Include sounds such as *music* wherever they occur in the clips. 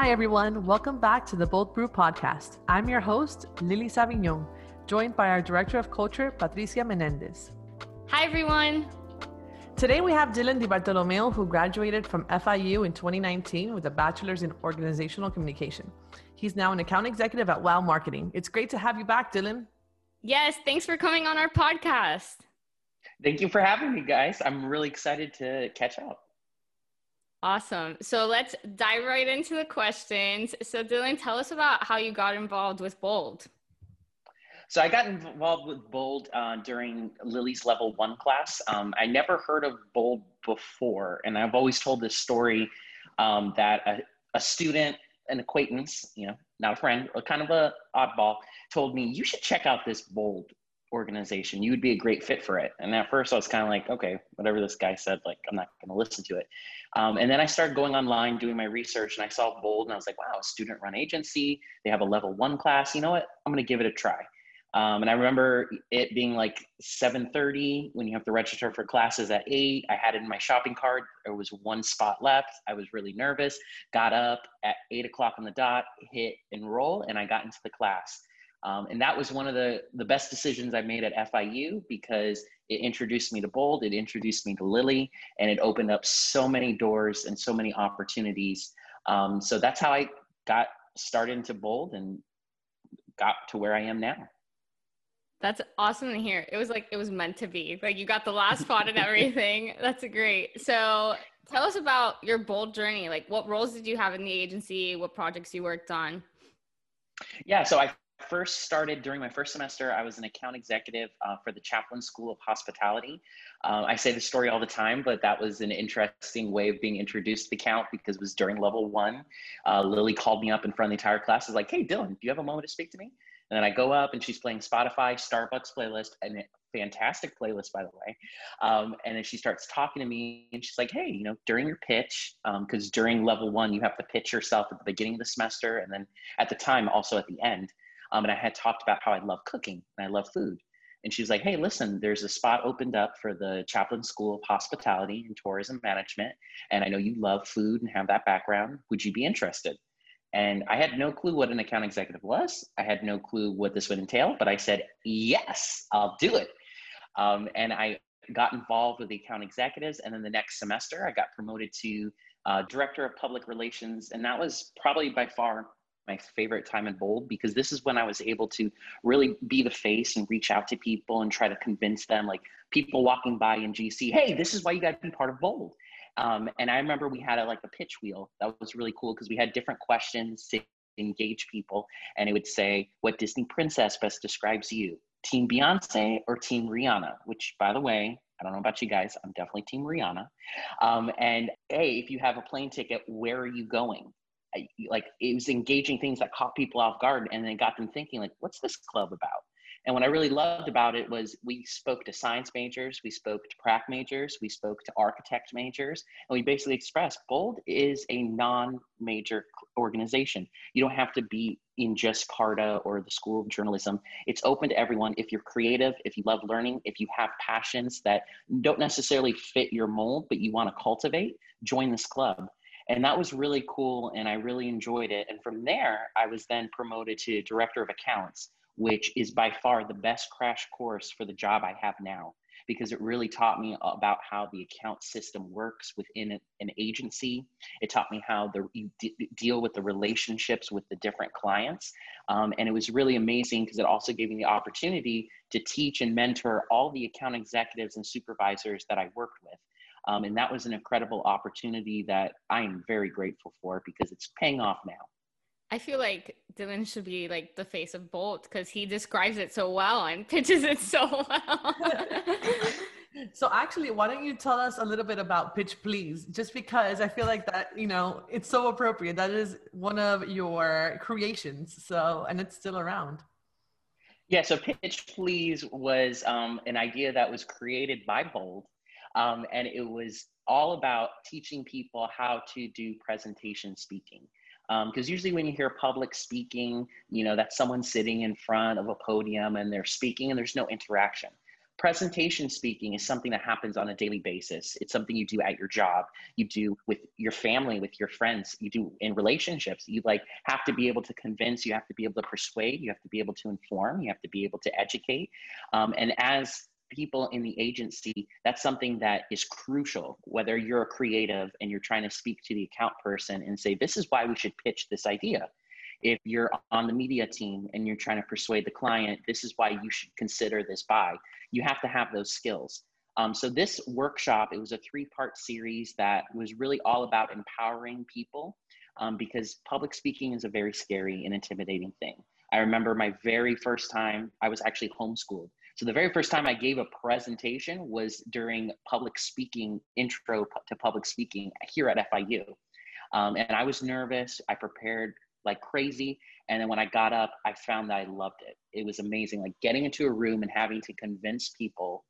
Hi, everyone. Welcome back to the Bold Brew podcast. I'm your host, Lily Savignon, joined by our Director of Culture, Patricia Menendez. Hi, everyone. Today, we have Dillon DiBartolomeo, who graduated from FIU in 2019 with a bachelor's in organizational communication. He's now an account executive at Wow Marketing. It's great to have you back, Dillon. Yes, thanks for coming on our podcast. Thank you for having me, guys. I'm really excited to catch up. Awesome. So let's dive right into the questions. So, Dillon, tell us about how you got involved with Bold. So, I got involved with Bold uh, during Lily's level one class. Um, I never heard of Bold before, and I've always told this story um, that a, a student, an acquaintance, you know, not a friend, kind of a oddball, told me, You should check out this Bold organization. You would be a great fit for it. And at first, I was kind of like, okay, whatever this guy said, like, I'm not going to listen to it. Um, and then I started going online, doing my research, and I saw Bold, and I was like, wow, student run agency. They have a level one class. You know what? I'm going to give it a try. Um, and I remember it being like 7:30 when you have to register for classes at eight. I had it in my shopping cart. There was one spot left. I was really nervous. Got up at eight o'clock on the dot, hit enroll, and I got into the class. Um, and that was one of the, the best decisions I made at FIU because it introduced me to Bold, it introduced me to Lily, and it opened up so many doors and so many opportunities. Um, so that's how I got started into Bold and got to where I am now. That's awesome to hear. It was like it was meant to be. Like you got the last spot and *laughs* everything. That's great. So tell us about your bold journey. Like what roles did you have in the agency? What projects you worked on? Yeah, so I first started during my first semester, I was an account executive uh, for the Chaplin School of Hospitality. Uh, I say the story all the time, but that was an interesting way of being introduced to the account because it was during level one. Uh, Lily called me up in front of the entire class. Is like, "Hey, Dillon, do you have a moment to speak to me?" And then I go up and she's playing Spotify, Starbucks playlist, and a fantastic playlist, by the way. Um, and then she starts talking to me and she's like, hey, you know, during your pitch, because um, during level one, you have to pitch yourself at the beginning of the semester and then at the time also at the end. Um, and I had talked about how I love cooking and I love food. And she's like, hey, listen, there's a spot opened up for the Chaplin School of Hospitality and Tourism Management. And I know you love food and have that background. Would you be interested? And I had no clue what an account executive was. I had no clue what this would entail, but I said, yes, I'll do it. Um, and I got involved with the account executives. And then the next semester, I got promoted to uh, director of public relations. And that was probably by far my favorite time in bold because this is when i was able to really be the face and reach out to people and try to convince them like people walking by in gc hey this is why you got to be part of bold um, and i remember we had a, like a pitch wheel that was really cool because we had different questions to engage people and it would say what disney princess best describes you team beyonce or team rihanna which by the way I don't know about you guys. I'm definitely Team Rihanna. Um, and hey, if you have a plane ticket, where are you going? Like it was engaging things that caught people off guard and then got them thinking like what's this club about? And what i really loved about it was we spoke to science majors we spoke to prac majors we spoke to architect majors and we basically expressed bold is a non-major organization. You don't have to be in just CARTA or the school of journalism. It's open to everyone. If you're creative if you love learning if you have passions that don't necessarily fit your mold but you want to cultivate join this club and that was really cool and i really enjoyed it and from there i was then promoted to director of accounts which is by far the best crash course for the job i have now because it really taught me about how the account system works within an agency. It taught me how the, you d- deal with the relationships with the different clients. Um, and it was really amazing because it also gave me the opportunity to teach and mentor all the account executives and supervisors that I worked with. Um, and that was an incredible opportunity that I am very grateful for because it's paying off now. I feel like Dillon should be like the face of Bold because he describes it so well and pitches it so well. *laughs* so actually, why don't you tell us a little bit about Pitch Please? Just because I feel like that, you know, it's so appropriate. That is one of your creations. So, and it's still around. Yeah, so Pitch Please was um, an idea that was created by Bold um, and it was all about teaching people how to do presentation speaking. Because um, usually when you hear public speaking, you know, that's someone sitting in front of a podium and they're speaking and there's no interaction. presentation speaking is something that happens on a daily basis. It's something you do at your job. You do with your family with your friends. You do in relationships. You like have to be able to convince. You have to be able to persuade. You have to be able to inform. You have to be able to educate. Um, and as people in the agency that's something that is crucial whether you're a creative and you're trying to speak to the account person and say this is why we should pitch this idea if you're on the media team and you're trying to persuade the client, this is why you should consider this buy. You have to have those skills. Um, so this workshop, it was a three-part series that was really all about empowering people um, because public speaking is a very scary and intimidating thing. I remember my very first time, I was actually homeschooled. So the very first time I gave a presentation was during public speaking, intro to public speaking here at FIU. Um, and I was nervous. I prepared like crazy. And then when I got up, I found that I loved it. It was amazing. Like getting into a room and having to convince people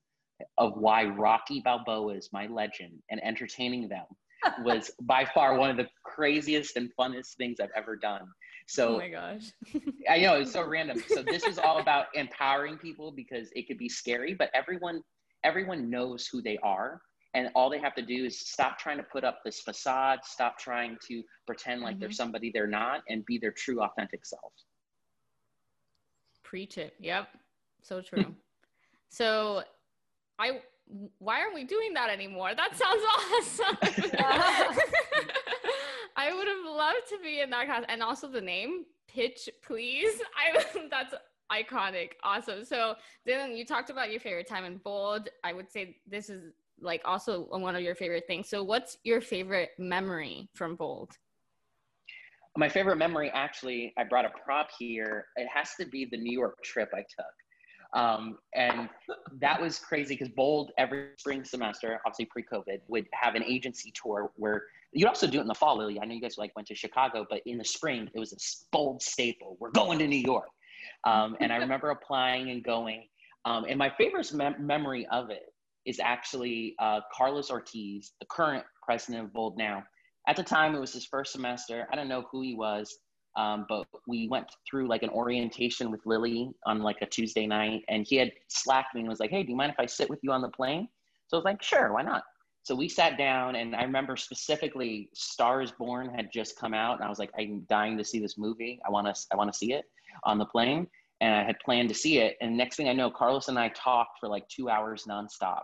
of why Rocky Balboa is my legend and entertaining them *laughs* was by far one of the craziest and funnest things I've ever done. So, oh my gosh. *laughs* I know it's so random. So this is all about empowering people because it could be scary, but everyone everyone knows who they are and all they have to do is stop trying to put up this facade stop trying to pretend like mm-hmm. they're somebody they're not and be their true authentic self preach it yep so true *laughs* so i why aren't we doing that anymore that sounds *laughs* awesome i would have loved to be in that class and also the name pitch please i *laughs* that's iconic awesome so then you talked about your favorite time in bold i would say this is like also one of your favorite things. So what's your favorite memory from Bold? My favorite memory, actually, I brought a prop here. It has to be the New York trip I took. Um, and that was crazy because Bold every spring semester, obviously pre-COVID, would have an agency tour where you'd also do it in the fall, Lily. I know you guys like went to Chicago, but in the spring it was a bold staple. We're going to New York. Um, and I remember applying and going. Um, and my favorite mem- memory of it is actually uh, Carlos Ortiz, the current president of Bold now. At the time, it was his first semester. I don't know who he was, um, but we went through like an orientation with Lily on like a Tuesday night, and he had slacked me and was like, "Hey, do you mind if I sit with you on the plane?" So I was like, "Sure, why not?" So we sat down, and I remember specifically *Stars Born* had just come out, and I was like, "I'm dying to see this movie. I want to, I want to see it on the plane." And I had planned to see it, and next thing I know, Carlos and I talked for like two hours nonstop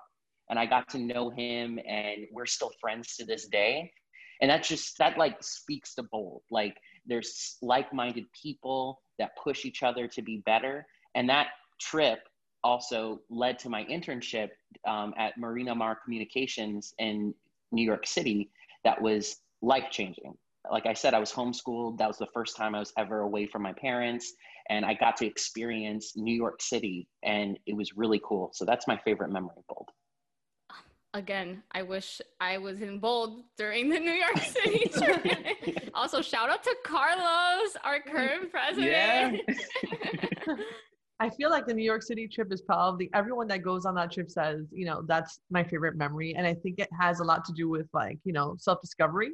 and I got to know him and we're still friends to this day. And that just that like speaks to bold. Like there's like-minded people that push each other to be better. And that trip also led to my internship um, at Marina Maher Communications in New York City that was life changing. Like I said, I was homeschooled. That was the first time I was ever away from my parents. And I got to experience New York City, and it was really cool. So that's my favorite memory, Bold again, I wish I was in bold during the New York *laughs* City trip. also, shout out to Carlos, our current president. Yeah. *laughs* I feel like the New York City trip is probably everyone that goes on that trip says, you know, that's my favorite memory. And I think it has a lot to do with like, you know, self discovery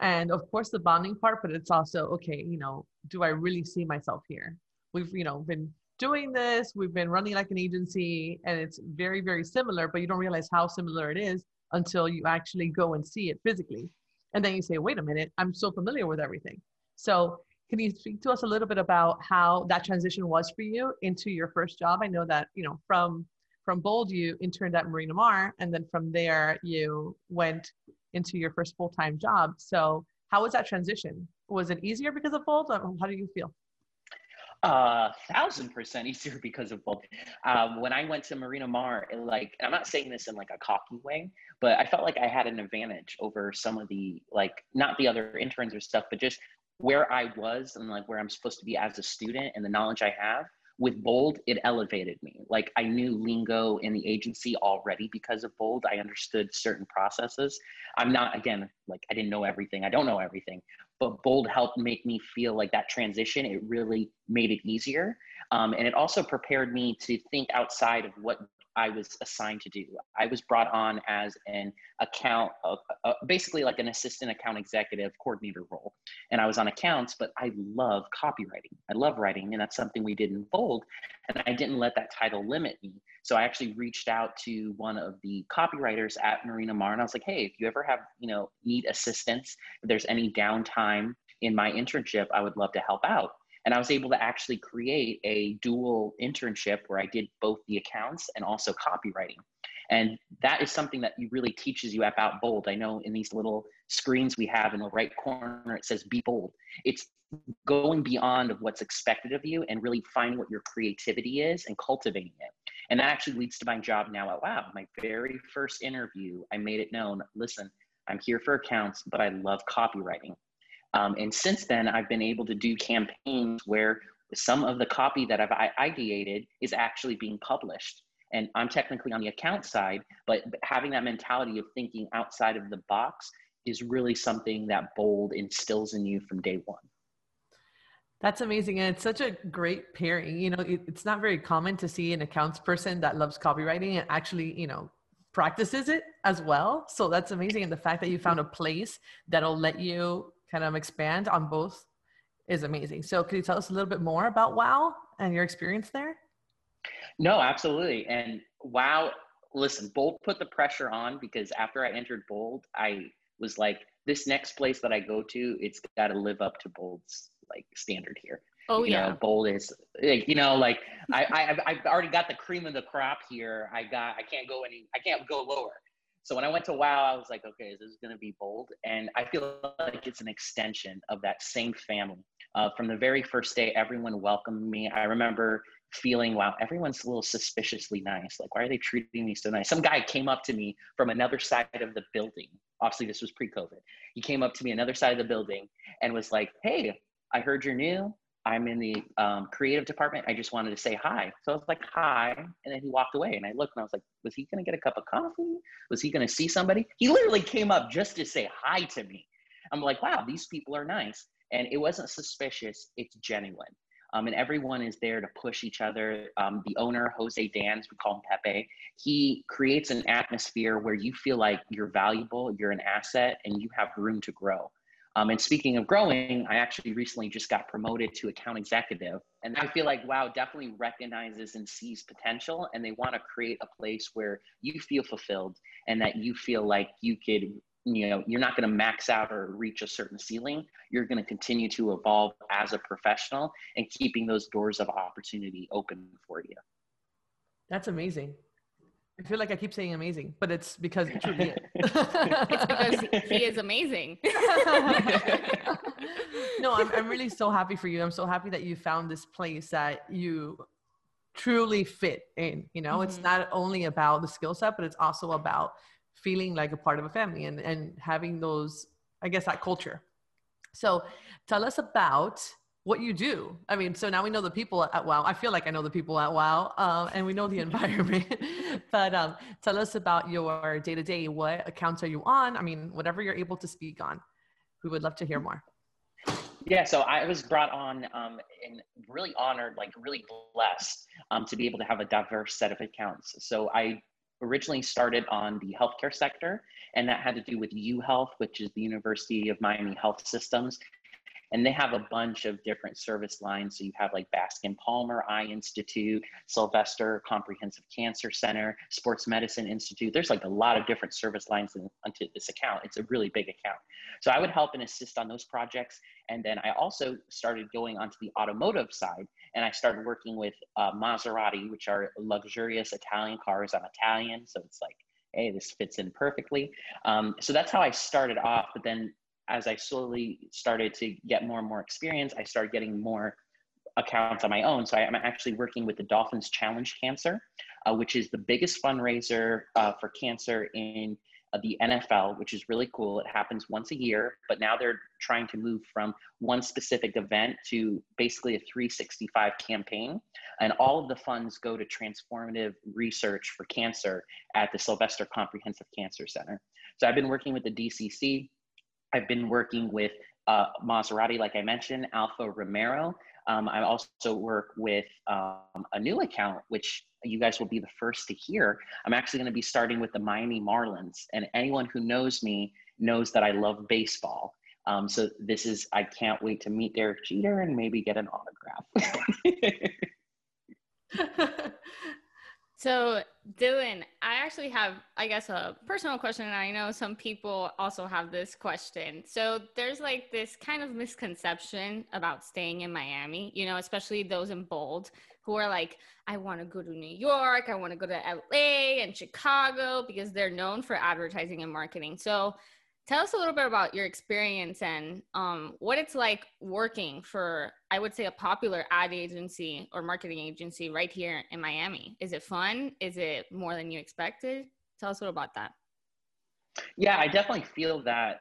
and of course the bonding part, but it's also, okay, you know, do I really see myself here? We've, you know, been doing this. We've been running like an agency and it's very, very similar, but you don't realize how similar it is until you actually go and see it physically. And then you say, wait a minute, I'm so familiar with everything. So, can you speak to us a little bit about how that transition was for you into your first job? I know that, you know, from from Bold, you interned at Marina Maher, and then from there, you went into your first full time job. So, how was that transition? Was it easier because of Bold? How do you feel? A thousand percent easier *laughs* because of Bold. Um, when I went to Marina Maher, it, like I'm not saying this in like a cocky way, but I felt like I had an advantage over some of the like not the other interns or stuff, but just where I was and like where I'm supposed to be as a student and the knowledge I have. With Bold, it elevated me. Like I knew lingo in the agency already because of Bold. I understood certain processes. I'm not again like I didn't know everything. I don't know everything, but bold helped make me feel like that transition it really made it easier um, and it also prepared me to think outside of what I was assigned to do. I was brought on as an account, uh, uh, basically like an assistant account executive coordinator role. And I was on accounts, but I love copywriting. I love writing, and that's something we did in Bold. And I didn't let that title limit me. So I actually reached out to one of the copywriters at Marina Maher, and I was like, "Hey, if you ever have, you know, need assistance, if there's any downtime in my internship, I would love to help out." And I was able to actually create a dual internship where I did both the accounts and also copywriting. And that is something that really teaches you about bold. I know in these little screens we have in the right corner, it says be bold. It's going beyond of what's expected of you and really finding what your creativity is and cultivating it. And that actually leads to my job now at Wow. My very first interview, I made it known listen, I'm here for accounts, but I love copywriting. Um, and since then, I've been able to do campaigns where some of the copy that I've ideated is actually being published. And I'm technically on the account side, but having that mentality of thinking outside of the box is really something that Bold instills in you from day one. That's amazing. And it's such a great pairing. You know, it, it's not very common to see an accounts person that loves copywriting and actually, you know, practices it as well. So that's amazing. And the fact that you found a place that'll let you kind of expand on both is amazing. So, could you tell us a little bit more about WOW and your experience there? No, absolutely. And WOW, listen, Bold put the pressure on because after I entered Bold, I was like, this next place that I go to, it's got to live up to Bold's like standard here. Oh you yeah, know, Bold is like you know like I, I I've already got the cream of the crop here. I got I can't go any I can't go lower. So when I went to WoW, I was like, okay, is this is going to be bold, and I feel like it's an extension of that same family. Uh, from the very first day, everyone welcomed me. I remember feeling, wow, everyone's a little suspiciously nice. Like, why are they treating me so nice? Some guy came up to me from another side of the building. Obviously, this was pre-COVID. He came up to me another side of the building and was like, "Hey, I heard you're new. I'm in the um, creative department. I just wanted to say hi. So I was like, hi. And then he walked away. And I looked and I was like, was he going to get a cup of coffee? Was he going to see somebody? He literally came up just to say hi to me. I'm like, wow, these people are nice. And it wasn't suspicious, it's genuine. Um, and everyone is there to push each other. Um, the owner, Jose Dans, we call him Pepe, he creates an atmosphere where you feel like you're valuable, you're an asset, and you have room to grow. Um, and speaking of growing, I actually recently just got promoted to account executive. And I feel like WOW definitely recognizes and sees potential, and they want to create a place where you feel fulfilled and that you feel like you could, you know, you're not going to max out or reach a certain ceiling. You're going to continue to evolve as a professional and keeping those doors of opportunity open for you. That's amazing. I feel like I keep saying amazing, but it's because it *laughs* truly is. It's because he is amazing. no, I'm, I'm really so happy for you. I'm so happy that you found this place that you truly fit in. You know, mm-hmm. it's not only about the skill set, but it's also about feeling like a part of a family and, and having those, I guess, that culture. So tell us about what you do. I mean, so now we know the people at WOW. I feel like I know the people at WOW, um, and we know the *laughs* environment. *laughs* but um, tell us about your day to day. What accounts are you on? I mean, whatever you're able to speak on. We would love to hear more. Yeah, so I was brought on um, and really honored, like really blessed um, to be able to have a diverse set of accounts. So I originally started on the healthcare sector, and that had to do with U Health, which is the University of Miami Health Systems and they have a bunch of different service lines. So you have like Bascom Palmer Eye Institute, Sylvester Comprehensive Cancer Center, Sports Medicine Institute. There's like a lot of different service lines in, onto this account. It's a really big account. So I would help and assist on those projects. And then I also started going onto the automotive side and I started working with uh, Maserati, which are luxurious Italian cars. I'm Italian, so it's like hey, this fits in perfectly. Um, so that's how I started off. But then as I slowly started to get more and more experience, I started getting more accounts on my own. So I, am actually working with the Dolphins Challenge Cancer, uh, which is the biggest fundraiser uh, for cancer in uh, the NFL, which is really cool. It happens once a year, but now they're trying to move from one specific event to basically a 365 campaign. And all of the funds go to transformative research for cancer at the Sylvester Comprehensive Cancer Center. So I've been working with the DCC I've been working with uh, Maserati, like I mentioned, Alfa Romero. Um, I also work with um, a new account, which you guys will be the first to hear. I'm actually going to be starting with the Miami Marlins, and anyone who knows me knows that I love baseball. Um, so this is I can't wait to meet Derek Jeter and maybe get an autograph. *laughs* *laughs* so Dillon, I actually have, I guess, a personal question, and I know some people also have this question. So there's like this kind of misconception about staying in Miami, you know, especially those in bold who are like, I want to go to New York, I want to go to LA and Chicago because they're known for advertising and marketing. So tell us a little bit about your experience and um, what it's like working for i would say a popular ad agency or marketing agency right here in miami. Is it fun? Is it more than you expected? Tell us a little about that. Yeah i definitely feel that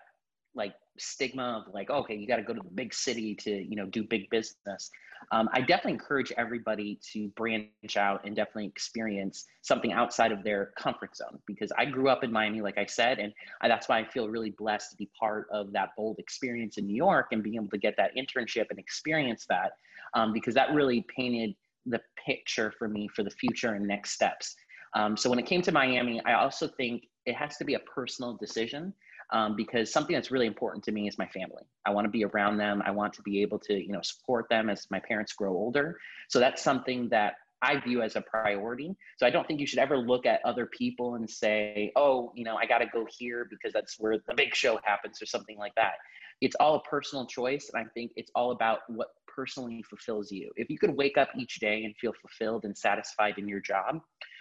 like stigma of like okay you got to go to the big city to you know do big business. Um, i definitely encourage everybody to branch out and definitely experience something outside of their comfort zone because i grew up in miami like i said and I, that's why i feel really blessed to be part of that bold experience in new york and being able to get that internship and experience that um, because that really painted the picture for me for the future and next steps. Um, so when it came to miami i also think it has to be a personal decision um, because something that's really important to me is my family. I want to be around them. I want to be able to, you know, support them as my parents grow older. So that's something that I view as a priority. So I don't think you should ever look at other people and say, oh, you know, I got to go here because that's where the big show happens or something like that. It's all a personal choice. And I think it's all about what personally fulfills you. If you could wake up each day and feel fulfilled and satisfied in your job,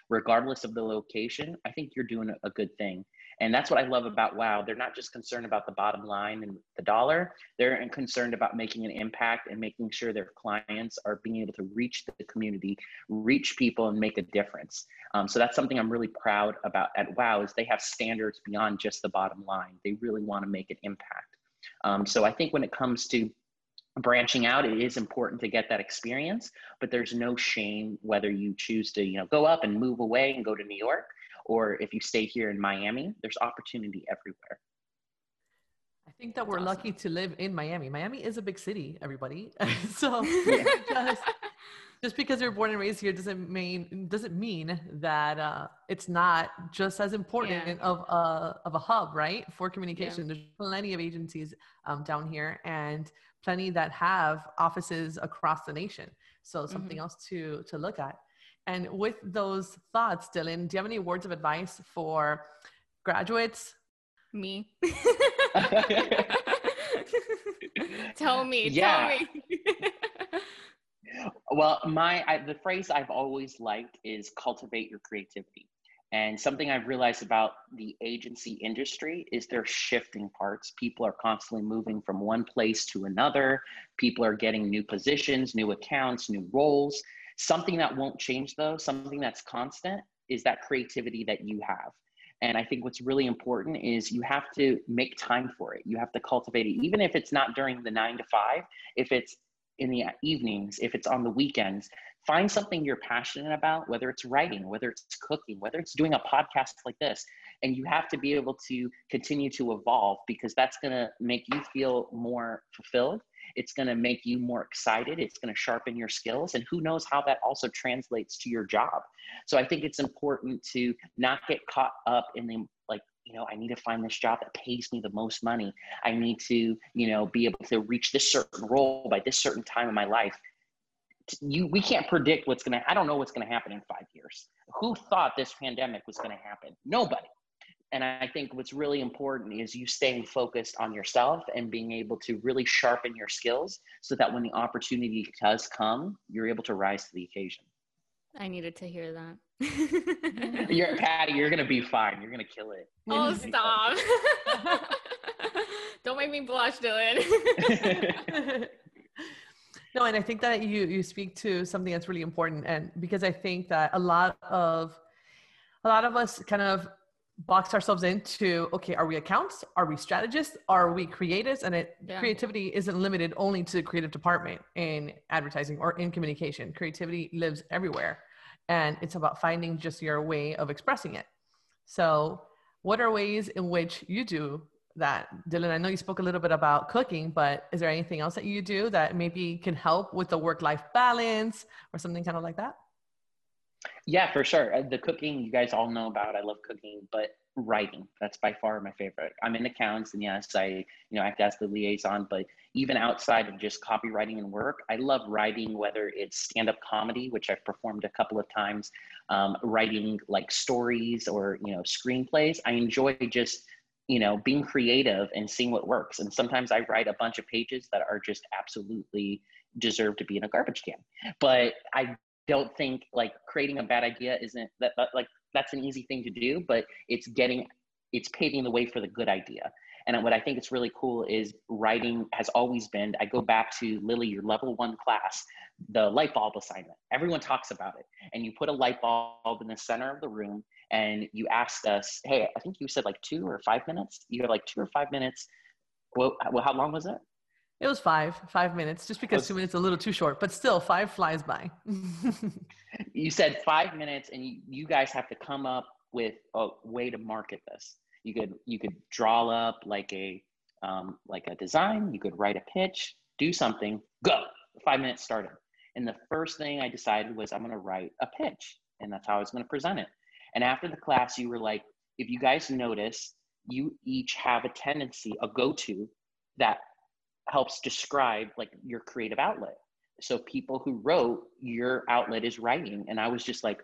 regardless of the location, I think you're doing a good thing. And that's what I love about Wow. They're not just concerned about the bottom line and the dollar, they're concerned about making an impact and making sure their clients are being able to reach the community, reach people, and make a difference. Um, so that's something I'm really proud about at Wow is they have standards beyond just the bottom line. They really want to make an impact. Um, so I think when it comes to branching out it is important to get that experience but there's no shame whether you choose to you know go up and move away and go to new york or if you stay here in Miami, there's opportunity everywhere. I think that we're awesome. lucky to live in Miami. Miami is a big city, everybody. *laughs* so *laughs* just, just, because you're born and raised here doesn't mean doesn't mean that uh, it's not just as important yeah. of a of a hub, right, for communication. Yeah. There's plenty of agencies um, down here, and plenty that have offices across the nation. So something mm-hmm. else to to look at. And with those thoughts, Dillon, do you have any words of advice for graduates? Me. *laughs* *laughs* tell me. Yeah. Tell me. *laughs* well, my I, the phrase I've always liked is cultivate your creativity. And something I've realized about the agency industry is they're shifting parts. People are constantly moving from one place to another. People are getting new positions, new accounts, new roles. Something that won't change though, something that's constant is that creativity that you have. And I think what's really important is you have to make time for it. You have to cultivate it, even if it's not during the nine to five, if it's in the evenings, if it's on the weekends, find something you're passionate about, whether it's writing, whether it's cooking, whether it's doing a podcast like this. And you have to be able to continue to evolve because that's going to make you feel more fulfilled it's going to make you more excited. It's going to sharpen your skills. And who knows how that also translates to your job. So I think it's important to not get caught up in the like, you know, I need to find this job that pays me the most money. I need to, you know, be able to reach this certain role by this certain time in my life you we can't predict what's going to i don't know what's going to happen in five years who thought this pandemic was going to happen nobody and I think what's really important is you staying focused on yourself and being able to really sharpen your skills so that when the opportunity does come, you're able to rise to the occasion. I needed to hear that. *laughs* you're Patty, you're gonna be fine. You're gonna kill it. Oh, oh stop. *laughs* Don't make me blush, Dillon. *laughs* no, and I think that you you speak to something that's really important and because I think that a lot of a lot of us kind of box ourselves into okay are we accounts are we strategists are we creatives and it yeah. creativity isn't limited only to the creative department in advertising or in communication creativity lives everywhere and it's about finding just your way of expressing it so what are ways in which you do that, Dillon? I know you spoke a little bit about cooking, but is there anything else that you do that maybe can help with the work life balance or something kind of like that? Yeah, for sure. Uh, the cooking, you guys all know about. I love cooking, but writing, that's by far my favorite. I'm in accounts and yes, I, you know, act as the liaison, but even outside of just copywriting and work, I love writing, whether it's stand-up comedy, which I've performed a couple of times, um, writing like stories or, you know, screenplays. I enjoy just you know being creative and seeing what works and sometimes i write a bunch of pages that are just absolutely deserve to be in a garbage can but i don't think like creating a bad idea isn't that, that like that's an easy thing to do but it's getting it's paving the way for the good idea and what I think is really cool is writing has always been, I go back to Lily, your level one class, the light bulb assignment. Everyone talks about it. And you put a light bulb in the center of the room and you asked us, hey, I think you said like two or five minutes. You have like two or five minutes. Well, well how long was it? It was five, five minutes, just because two minutes a little too short, but still five flies by. *laughs* you said five minutes and you, you guys have to come up with a way to market this. You could, you could draw up like a, um, like a design, you could write a pitch, do something, go, five minutes started. And the first thing I decided was I'm going to write a pitch and that's how I was going to present it. And after the class, you were like, if you guys notice, you each have a tendency, a go to that helps describe like your creative outlet. So people who wrote, your outlet is writing. And I was just like,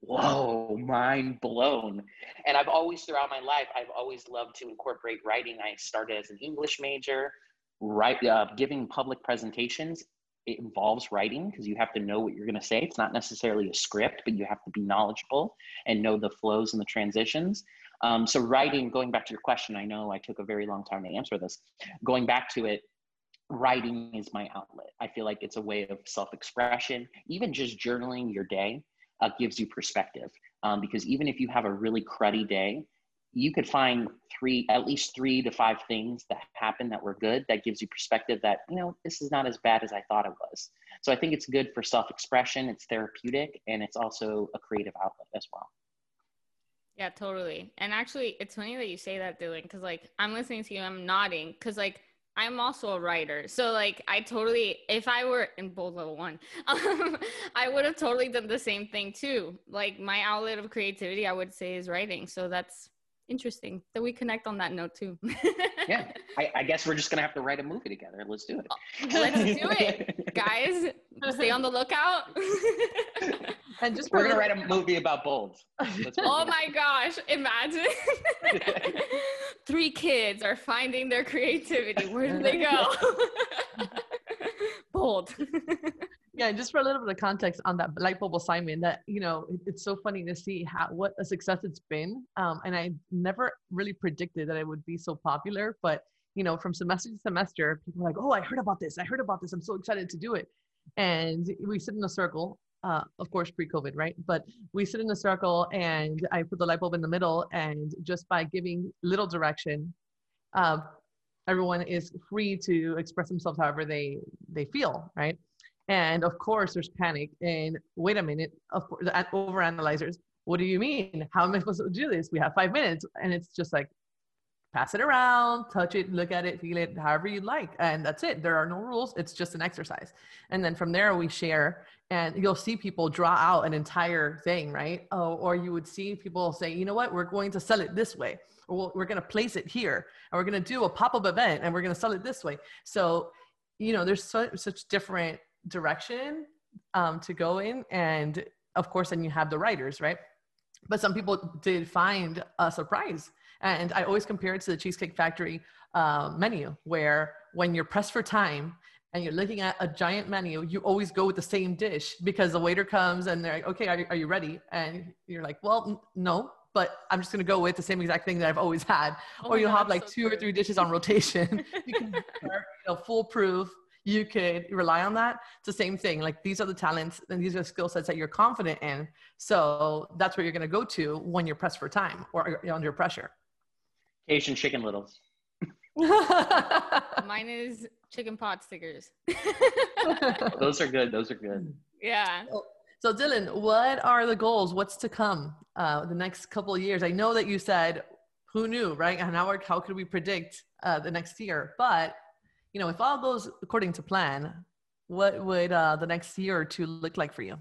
whoa, mind blown. And I've always, throughout my life, I've always loved to incorporate writing. I started as an English major, right, uh, giving public presentations it involves writing because you have to know what you're going to say. It's not necessarily a script, but you have to be knowledgeable and know the flows and the transitions. Um, so, writing, going back to your question, I know I took a very long time to answer this. Going back to it, writing is my outlet. I feel like it's a way of self expression. Even just journaling your day uh, gives you perspective. Um, because even if you have a really cruddy day, you could find three at least three to five things that happened that were good that gives you perspective that you know this is not as bad as i thought it was so i think it's good for self-expression it's therapeutic and it's also a creative outlet as well yeah totally and actually it's funny that you say that dillon because like i'm listening to you i'm nodding because like I'm also a writer. So like I totally if I were in bold level 1, *laughs* um, I would have totally done the same thing too. Like my outlet of creativity I would say is writing. So that's interesting that we connect on that note too. *laughs* yeah, I, I, guess we're just gonna have to write a movie together. Let's do it. Let's do it, *laughs* guys. Stay on the lookout. *laughs* and just we're gonna write a movie about bolds. oh my gosh! Imagine three kids are finding their creativity. Where do they go? Bold yeah just for a little bit of context on that light bulb assignment that you know it's so funny to see how what a success it's been um, and i never really predicted that it would be so popular but you know from semester to semester people are like oh i heard about this i heard about this i'm so excited to do it. And we sit in a circle uh, of course pre-covid right? But we sit in a circle and i put the light bulb in the middle and just by giving little direction uh, everyone is free to express themselves however they they feel right and of course, there's panic. And wait a minute, of course, over analyzers. What do you mean? How am I supposed to do this? We have five minutes, and it's just like pass it around, touch it, look at it, feel it, however you'd like, and that's it. There are no rules. It's just an exercise. And then from there, we share, and you'll see people draw out an entire thing, right? Oh, or you would see people say, you know what, we're going to sell it this way, or we're going to place it here, and we're going to do a pop up event, and we're going to sell it this way. So, you know, there's so, such different direction um, to go in. And of course, then you have the writers, right? But some people did find a surprise. And I always compare it to the Cheesecake Factory uh, menu, where when you're pressed for time and you're looking at a giant menu, you always go with the same dish because the waiter comes and they're like, okay, are, are you ready? And you're like, well, no, but I'm just going to go with the same exact thing that I've always had. Oh or you'll God, have like so two true. or three dishes on rotation. *laughs* you can start, you know, foolproof you could rely on that. It's the same thing. Like these are the talents and these are the skill sets that you're confident in. So that's where you're going to go to when you're pressed for time or under pressure. Asian chicken littles. *laughs* Mine is chicken pot stickers. *laughs* Those are good. Those are good. Yeah. So, so Dillon, what are the goals? What's to come uh, the next couple of years? I know that you said who knew, right? And how, how could we predict uh, the next year? But, you know, if all goes according to plan, what would uh, the next year or two look like for you?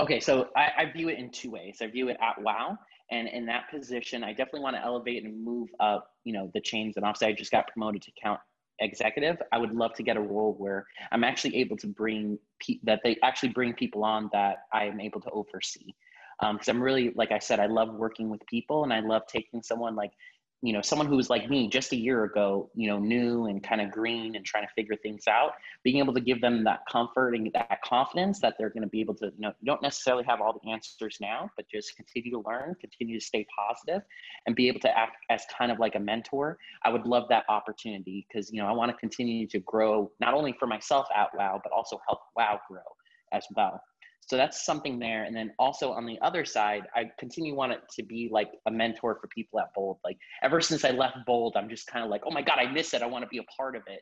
Okay, so I, I view it in two ways. I view it at WOW, and in that position, I definitely want to elevate and move up, you know, the chains. And obviously, I just got promoted to count executive. I would love to get a role where I'm actually able to bring pe- that they actually bring people on that I am able to oversee because um, I'm really, like I said, I love working with people and I love taking someone like you know someone who was like me just a year ago you know new and kind of green and trying to figure things out being able to give them that comfort and that confidence that they're going to be able to you know don't necessarily have all the answers now but just continue to learn continue to stay positive and be able to act as kind of like a mentor i would love that opportunity because you know i want to continue to grow not only for myself at wow but also help wow grow as well so that's something there. And then also on the other side, I continue want it to be like a mentor for people at Bold. Like ever since I left Bold, I'm just kind of like, oh my God, I miss it. I want to be a part of it.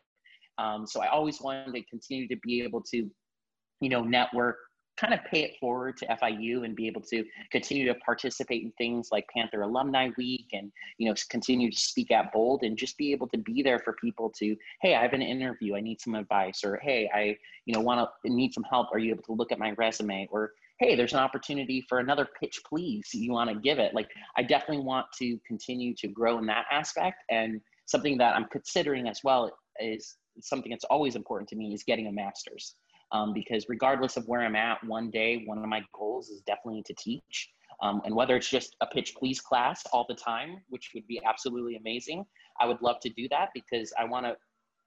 Um, so I always wanted to continue to be able to, you know, network, kind of pay it forward to FIU and be able to continue to participate in things like Panther Alumni Week and you know continue to speak at Bold and just be able to be there for people to hey I have an interview. I need some advice or hey I you know want to need some help. Are you able to look at my resume? or hey there's an opportunity for another pitch please. You want to give it? Like I definitely want to continue to grow in that aspect. And something that I'm considering as well is something that's always important to me is getting a master's um, because regardless of where I'm at, one day, one of my goals is definitely to teach. Um, and whether it's just a pitch please class all the time, which would be absolutely amazing, I would love to do that because I want to,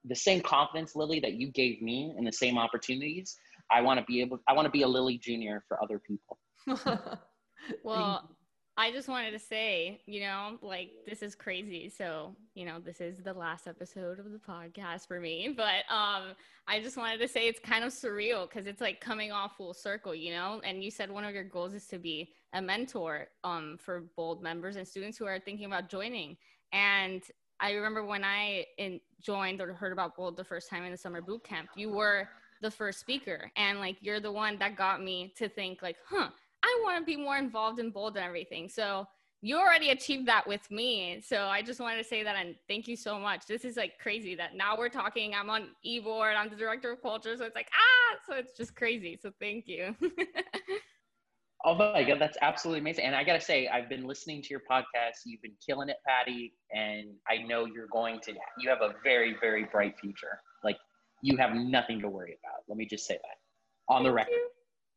the same confidence, Lily, that you gave me and the same opportunities, I want to be able, I want to be a Lily Junior for other people. *laughs* well, I just wanted to say, you know, like this is crazy. So, you know, this is the last episode of the podcast for me, *laughs* but um I just wanted to say it's kind of surreal cuz it's like coming off full circle, you know? And you said one of your goals is to be a mentor um for bold members and students who are thinking about joining. And I remember when I in, joined or heard about bold the first time in the summer boot camp, you were the first speaker and like you're the one that got me to think like, "Huh, I want to be more involved in bold and everything. So you already achieved that with me. So I just wanted to say that and thank you so much. This is like crazy that now we're talking. I'm on e-board. I'm the director of culture. So it's like, ah, so it's just crazy. So thank you. *laughs* oh my God, that's absolutely amazing. And I got to say, I've been listening to your podcast. You've been killing it, Patty. And I know you're going to, you have a very, very bright future. Like you have nothing to worry about. Let me just say that on thank the record. You.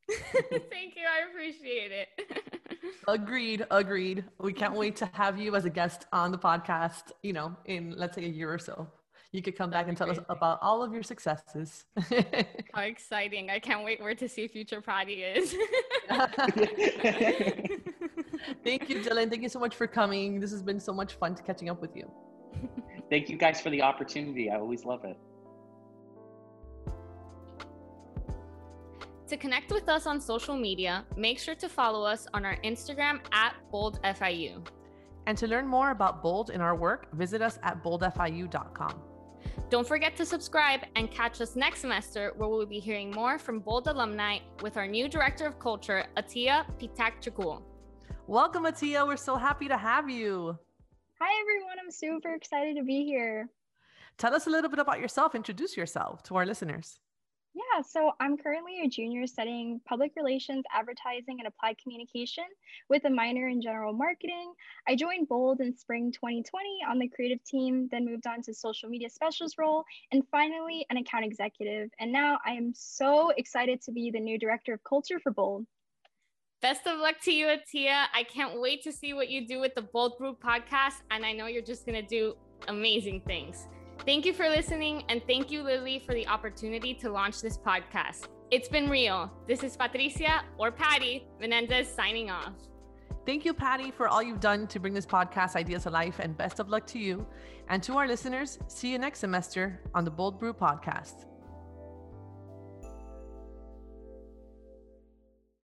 *laughs* Thank you. I appreciate it. *laughs* agreed. Agreed. We can't wait to have you as a guest on the podcast, you know, in let's say a year or so. You could come That'd back and tell us about all of your successes. How exciting. I can't wait where to see future Patty is. *laughs* Thank you, Dillon. Thank you so much for coming. This has been so much fun to catching up with you. Thank you guys for the opportunity. I always love it. To connect with us on social media, make sure to follow us on our Instagram at BoldFIU. And to learn more about Bold in our work, visit us at boldfiu.com. Don't forget to subscribe and catch us next semester where we'll be hearing more from Bold alumni with our new Director of Culture, Atia Pitak Welcome, Atia. We're so happy to have you. Hi, everyone. I'm super excited to be here. Tell us a little bit about yourself. Introduce yourself to our listeners. Yeah, so I'm currently a junior studying public relations, advertising, and applied communication with a minor in general marketing. I joined Bold in spring 2020 on the creative team, then moved on to social media specialist role, and finally an account executive. And now I am so excited to be the new director of culture for Bold. Best of luck to you, Atia. I can't wait to see what you do with the Bold Brew podcast, and I know you're just going to do amazing things. Thank you for listening, and thank you, Lily, for the opportunity to launch this podcast. It's been real. This is Patricia or Patty Menendez signing off. Thank you, Patty, for all you've done to bring this podcast idea to life, and best of luck to you. And to our listeners, see you next semester on the Bold Brew podcast.